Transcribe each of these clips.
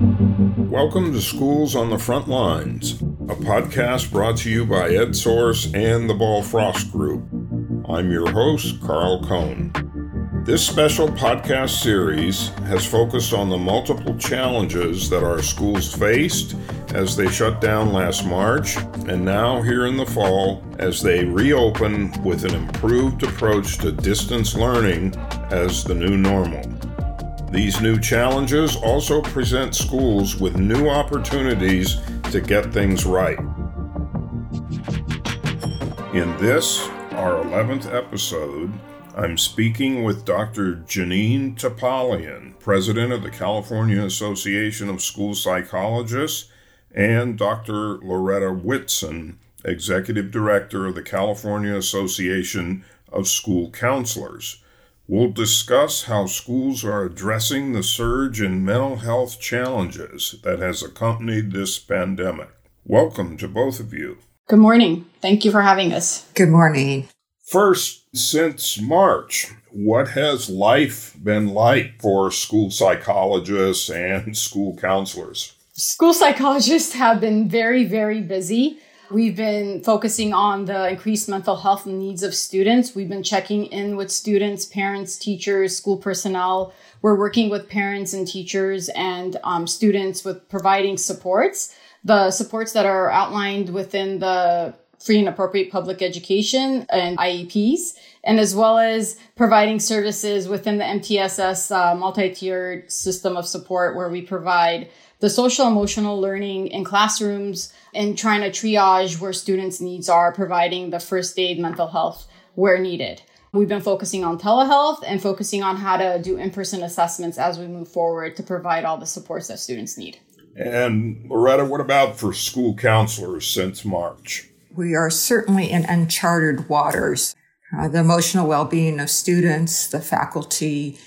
Welcome to Schools on the Front Lines, a podcast brought to you by EdSource and the Ball Frost Group. I'm your host, Carl Cohn. This special podcast series has focused on the multiple challenges that our schools faced as they shut down last March and now here in the fall as they reopen with an improved approach to distance learning as the new normal. These new challenges also present schools with new opportunities to get things right. In this, our 11th episode, I'm speaking with Dr. Janine Topalian, President of the California Association of School Psychologists, and Dr. Loretta Whitson, Executive Director of the California Association of School Counselors. We'll discuss how schools are addressing the surge in mental health challenges that has accompanied this pandemic. Welcome to both of you. Good morning. Thank you for having us. Good morning. First, since March, what has life been like for school psychologists and school counselors? School psychologists have been very, very busy. We've been focusing on the increased mental health needs of students. We've been checking in with students, parents, teachers, school personnel. We're working with parents and teachers and um, students with providing supports. The supports that are outlined within the free and appropriate public education and IEPs, and as well as providing services within the MTSS uh, multi-tiered system of support where we provide the social emotional learning in classrooms and trying to triage where students' needs are, providing the first aid mental health where needed. We've been focusing on telehealth and focusing on how to do in person assessments as we move forward to provide all the supports that students need. And Loretta, what about for school counselors since March? We are certainly in uncharted waters. Uh, the emotional well being of students, the faculty,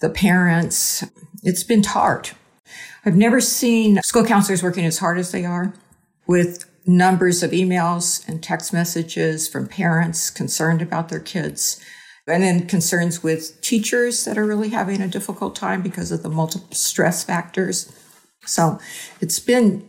the parents, it's been hard. I've never seen school counselors working as hard as they are with numbers of emails and text messages from parents concerned about their kids. And then concerns with teachers that are really having a difficult time because of the multiple stress factors. So it's been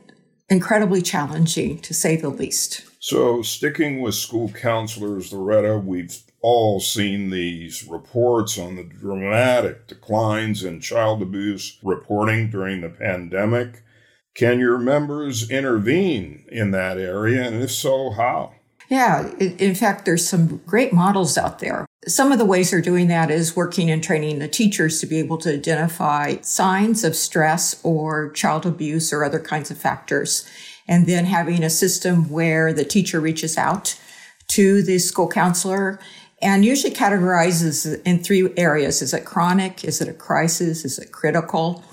incredibly challenging to say the least. So, sticking with school counselors, Loretta, we've all seen these reports on the dramatic declines in child abuse reporting during the pandemic. Can your members intervene in that area? And if so, how? Yeah, in fact, there's some great models out there. Some of the ways they're doing that is working and training the teachers to be able to identify signs of stress or child abuse or other kinds of factors. And then having a system where the teacher reaches out to the school counselor and usually categorizes in three areas. Is it chronic? Is it a crisis? Is it critical?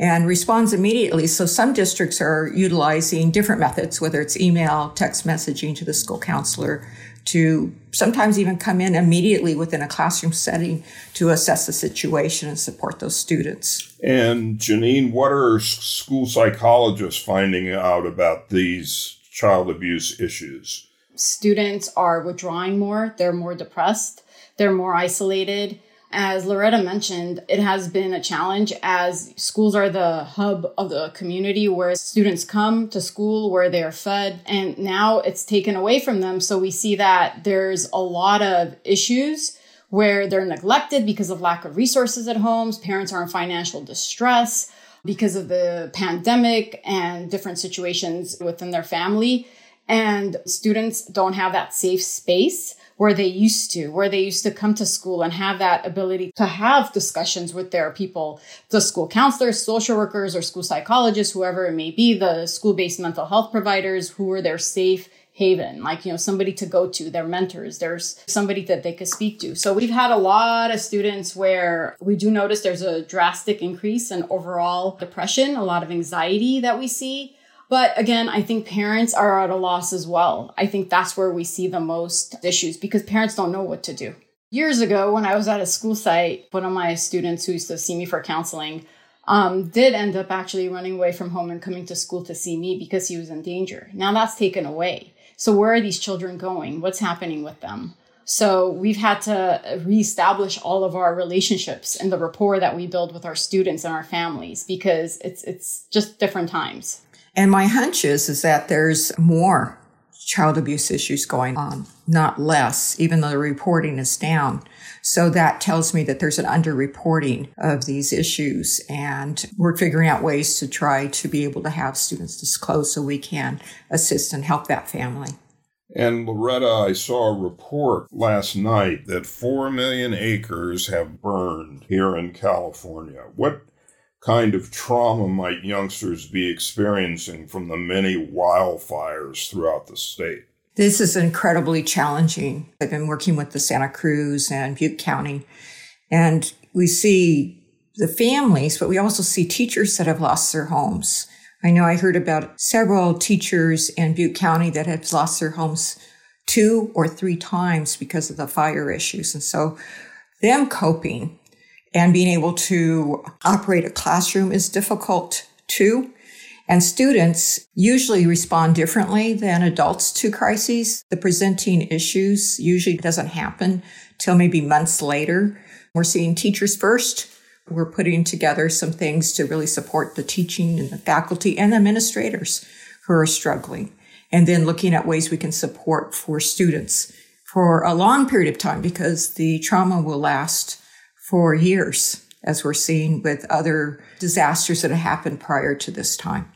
And responds immediately. So some districts are utilizing different methods, whether it's email, text messaging to the school counselor, to sometimes even come in immediately within a classroom setting to assess the situation and support those students. And Janine, what are school psychologists finding out about these child abuse issues? Students are withdrawing more, they're more depressed, they're more isolated as Loretta mentioned, it has been a challenge as schools are the hub of the community where students come to school, where they're fed, and now it's taken away from them. So we see that there's a lot of issues where they're neglected because of lack of resources at homes. Parents are in financial distress because of the pandemic and different situations within their family. And students don't have that safe space where they used to, where they used to come to school and have that ability to have discussions with their people, the school counselors, social workers, or school psychologists, whoever it may be, the school based mental health providers who are their safe haven, like, you know, somebody to go to, their mentors, there's somebody that they could speak to. So we've had a lot of students where we do notice there's a drastic increase in overall depression, a lot of anxiety that we see. But again, I think parents are at a loss as well. I think that's where we see the most issues because parents don't know what to do. Years ago, when I was at a school site, one of my students who used to see me for counseling um, did end up actually running away from home and coming to school to see me because he was in danger. Now that's taken away. So where are these children going? What's happening with them? So we've had to reestablish all of our relationships and the rapport that we build with our students and our families because it's it's just different times. And my hunch is is that there's more child abuse issues going on, not less, even though the reporting is down. So that tells me that there's an underreporting of these issues and we're figuring out ways to try to be able to have students disclose so we can assist and help that family. And Loretta, I saw a report last night that 4 million acres have burned here in California. What kind of trauma might youngsters be experiencing from the many wildfires throughout the state? This is incredibly challenging. I've been working with the Santa Cruz and Butte County, and we see the families, but we also see teachers that have lost their homes. I know I heard about several teachers in Butte County that have lost their homes two or three times because of the fire issues. And so them coping and being able to operate a classroom is difficult too. And students usually respond differently than adults to crises. The presenting issues usually doesn't happen till maybe months later. We're seeing teachers first we're putting together some things to really support the teaching and the faculty and the administrators who are struggling. And then looking at ways we can support for students for a long period of time because the trauma will last for years, as we're seeing with other disasters that have happened prior to this time.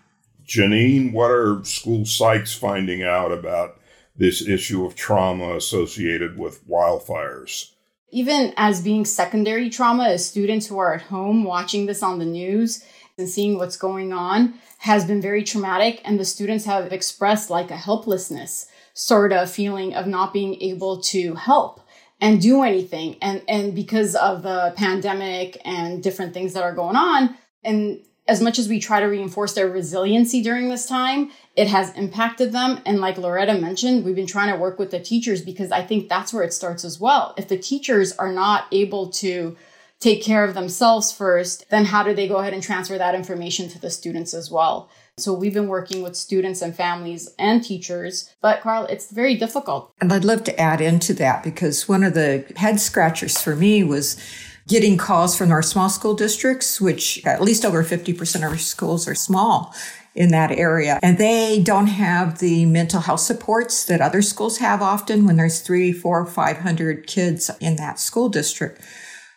Janine, what are school sites finding out about this issue of trauma associated with wildfires? even as being secondary trauma as students who are at home watching this on the news and seeing what's going on has been very traumatic and the students have expressed like a helplessness sort of feeling of not being able to help and do anything and and because of the pandemic and different things that are going on and as much as we try to reinforce their resiliency during this time, it has impacted them. And like Loretta mentioned, we've been trying to work with the teachers because I think that's where it starts as well. If the teachers are not able to take care of themselves first, then how do they go ahead and transfer that information to the students as well? So we've been working with students and families and teachers, but Carl, it's very difficult. And I'd love to add into that because one of the head scratchers for me was getting calls from our small school districts, which at least over 50% of our schools are small in that area. And they don't have the mental health supports that other schools have often when there's three, four, 500 kids in that school district.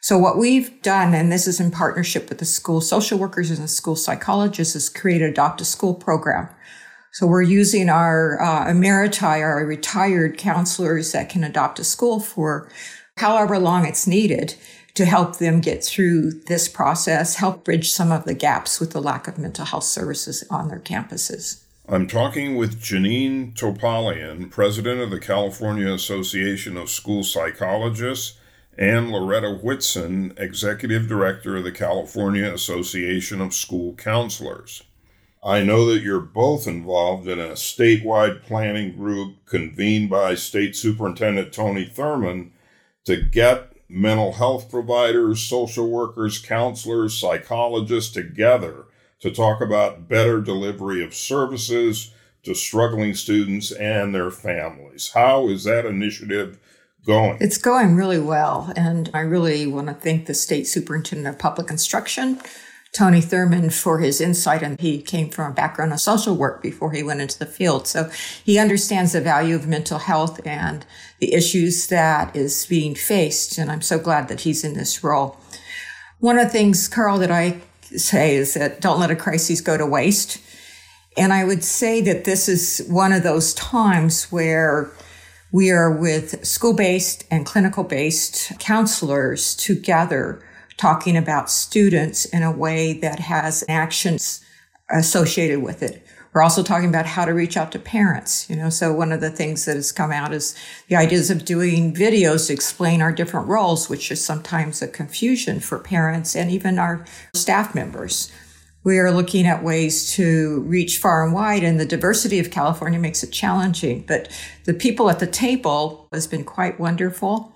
So what we've done, and this is in partnership with the school social workers and the school psychologists, is create a adopt a school program. So we're using our uh, emeriti, our retired counselors that can adopt a school for however long it's needed to help them get through this process, help bridge some of the gaps with the lack of mental health services on their campuses. I'm talking with Janine Topalian, president of the California Association of School Psychologists, and Loretta Whitson, executive director of the California Association of School Counselors. I know that you're both involved in a statewide planning group convened by State Superintendent Tony Thurmond to get mental health providers, social workers, counselors, psychologists together to talk about better delivery of services to struggling students and their families. How is that initiative going? It's going really well. And I really want to thank the State Superintendent of Public Instruction Tony Thurmond, for his insight. And he came from a background of social work before he went into the field. So he understands the value of mental health and the issues that is being faced. And I'm so glad that he's in this role. One of the things, Carl, that I say is that don't let a crisis go to waste. And I would say that this is one of those times where we are with school based and clinical based counselors together talking about students in a way that has actions associated with it. We're also talking about how to reach out to parents, you know. So one of the things that has come out is the ideas of doing videos to explain our different roles, which is sometimes a confusion for parents and even our staff members. We are looking at ways to reach far and wide, and the diversity of California makes it challenging. But the people at the table has been quite wonderful.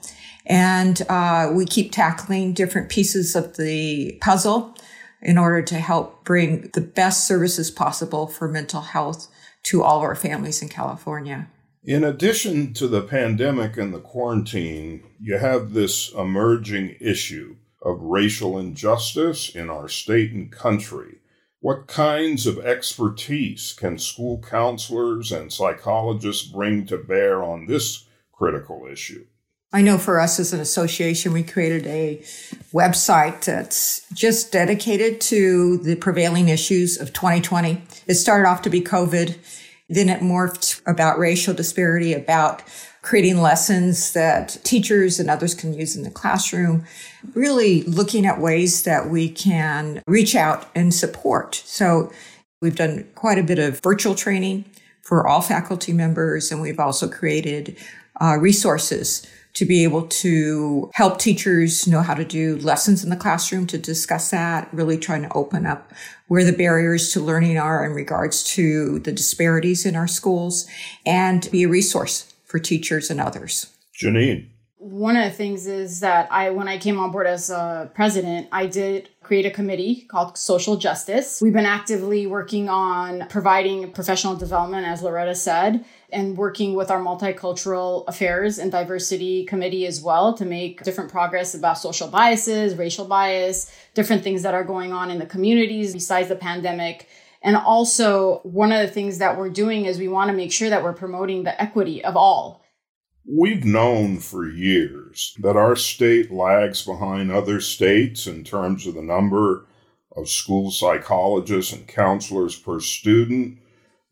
And uh, we keep tackling different pieces of the puzzle in order to help bring the best services possible for mental health to all our families in California. In addition to the pandemic and the quarantine, you have this emerging issue of racial injustice in our state and country. What kinds of expertise can school counselors and psychologists bring to bear on this critical issue? I know for us as an association, we created a website that's just dedicated to the prevailing issues of 2020. It started off to be COVID. Then it morphed about racial disparity, about creating lessons that teachers and others can use in the classroom, really looking at ways that we can reach out and support. So we've done quite a bit of virtual training for all faculty members, and we've also created uh, resources to be able to help teachers know how to do lessons in the classroom to discuss that, really trying to open up where the barriers to learning are in regards to the disparities in our schools and be a resource for teachers and others. Janine. One of the things is that I, when I came on board as a president, I did create a committee called Social Justice. We've been actively working on providing professional development, as Loretta said, and working with our multicultural affairs and diversity committee as well to make different progress about social biases, racial bias, different things that are going on in the communities besides the pandemic. And also, one of the things that we're doing is we want to make sure that we're promoting the equity of all. We've known for years that our state lags behind other states in terms of the number of school psychologists and counselors per student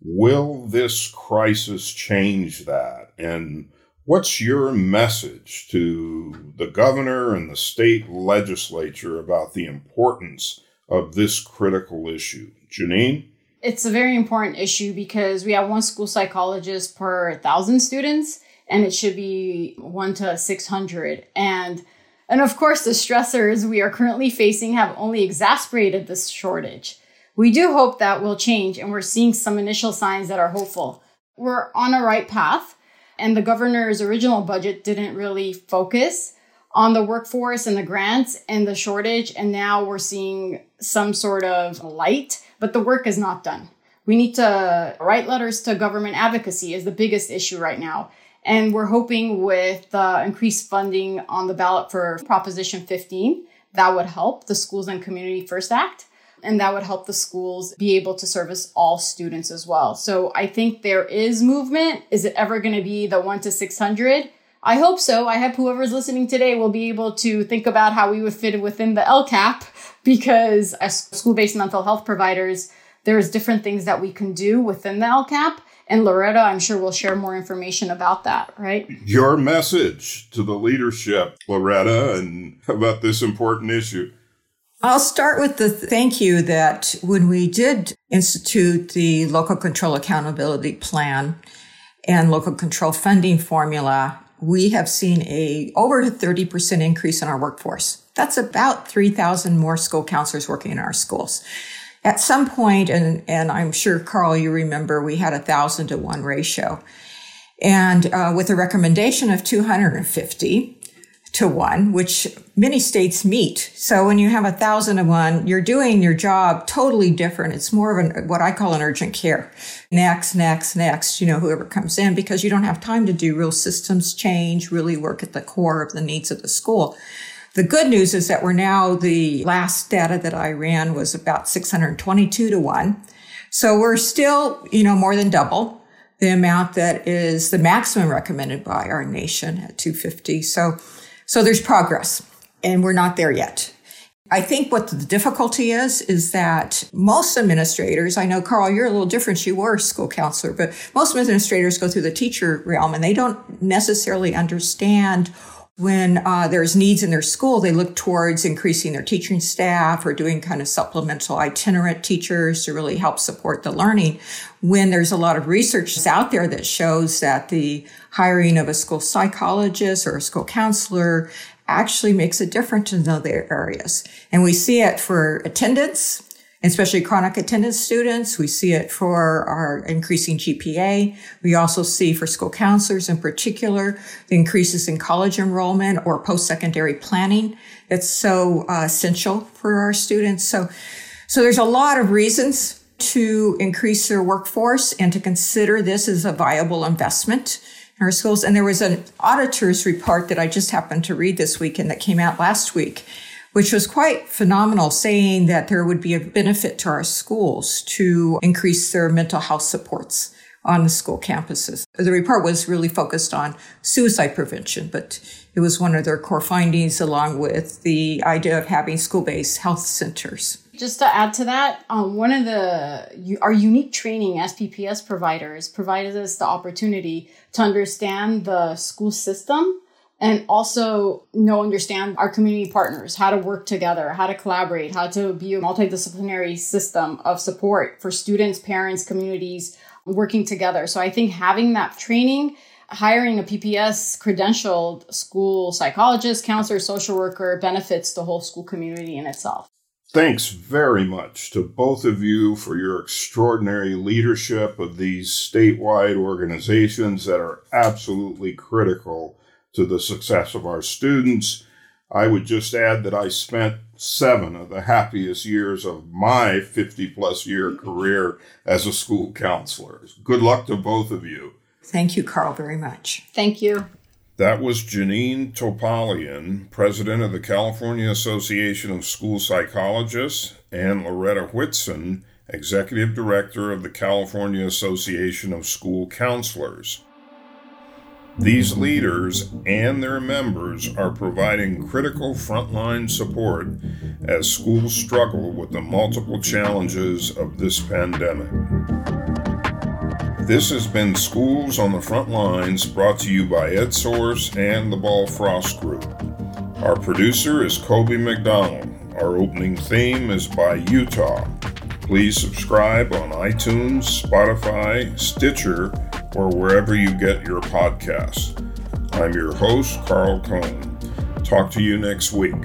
Will this crisis change that? And what's your message to the governor and the state legislature about the importance of this critical issue? Janine? It's a very important issue because we have one school psychologist per thousand students, and it should be one to 600. And and of course, the stressors we are currently facing have only exacerbated this shortage we do hope that will change and we're seeing some initial signs that are hopeful. We're on a right path and the governor's original budget didn't really focus on the workforce and the grants and the shortage and now we're seeing some sort of light, but the work is not done. We need to write letters to government advocacy is the biggest issue right now. And we're hoping with the increased funding on the ballot for Proposition 15, that would help the Schools and Community First Act and that would help the schools be able to service all students as well. So I think there is movement. Is it ever going to be the 1 to 600? I hope so. I hope whoever's listening today will be able to think about how we would fit within the LCAP because as school-based mental health providers, there's different things that we can do within the LCAP. And Loretta, I'm sure will share more information about that, right? Your message to the leadership, Loretta, and about this important issue. I'll start with the thank you that when we did institute the local control accountability plan and local control funding formula, we have seen a over a 30% increase in our workforce. That's about 3,000 more school counselors working in our schools. At some point, and, and I'm sure Carl, you remember, we had a thousand to one ratio. And uh, with a recommendation of 250, to one, which many states meet. So when you have a thousand to one, you're doing your job totally different. It's more of an, what I call an urgent care. Next, next, next, you know, whoever comes in because you don't have time to do real systems change, really work at the core of the needs of the school. The good news is that we're now, the last data that I ran was about 622 to one. So we're still, you know, more than double the amount that is the maximum recommended by our nation at 250. So so there's progress and we're not there yet. I think what the difficulty is, is that most administrators, I know, Carl, you're a little different. You were a school counselor, but most administrators go through the teacher realm and they don't necessarily understand when uh, there's needs in their school, they look towards increasing their teaching staff or doing kind of supplemental itinerant teachers to really help support the learning. When there's a lot of research out there that shows that the hiring of a school psychologist or a school counselor actually makes a difference in other areas. And we see it for attendance, especially chronic attendance students. We see it for our increasing GPA. We also see for school counselors in particular, the increases in college enrollment or post-secondary planning. It's so uh, essential for our students. So, so there's a lot of reasons to increase their workforce and to consider this as a viable investment in our schools. And there was an auditor's report that I just happened to read this week and that came out last week, which was quite phenomenal, saying that there would be a benefit to our schools to increase their mental health supports on the school campuses. The report was really focused on suicide prevention, but it was one of their core findings along with the idea of having school-based health centers. Just to add to that, um, one of the our unique training SPPS providers provided us the opportunity to understand the school system and also know understand our community partners how to work together how to collaborate how to be a multidisciplinary system of support for students parents communities working together. So i think having that training hiring a pps credentialed school psychologist counselor social worker benefits the whole school community in itself. Thanks very much to both of you for your extraordinary leadership of these statewide organizations that are absolutely critical to the success of our students. I would just add that I spent seven of the happiest years of my 50 plus year career as a school counselor. Good luck to both of you. Thank you, Carl, very much. Thank you. That was Janine Topalian, president of the California Association of School Psychologists, and Loretta Whitson, executive director of the California Association of School Counselors. These leaders and their members are providing critical frontline support as schools struggle with the multiple challenges of this pandemic. This has been Schools on the Front Lines brought to you by EdSource and the Ball Frost Group. Our producer is Kobe McDonald. Our opening theme is by Utah. Please subscribe on iTunes, Spotify, Stitcher, or wherever you get your podcasts. I'm your host, Carl Cohn. Talk to you next week.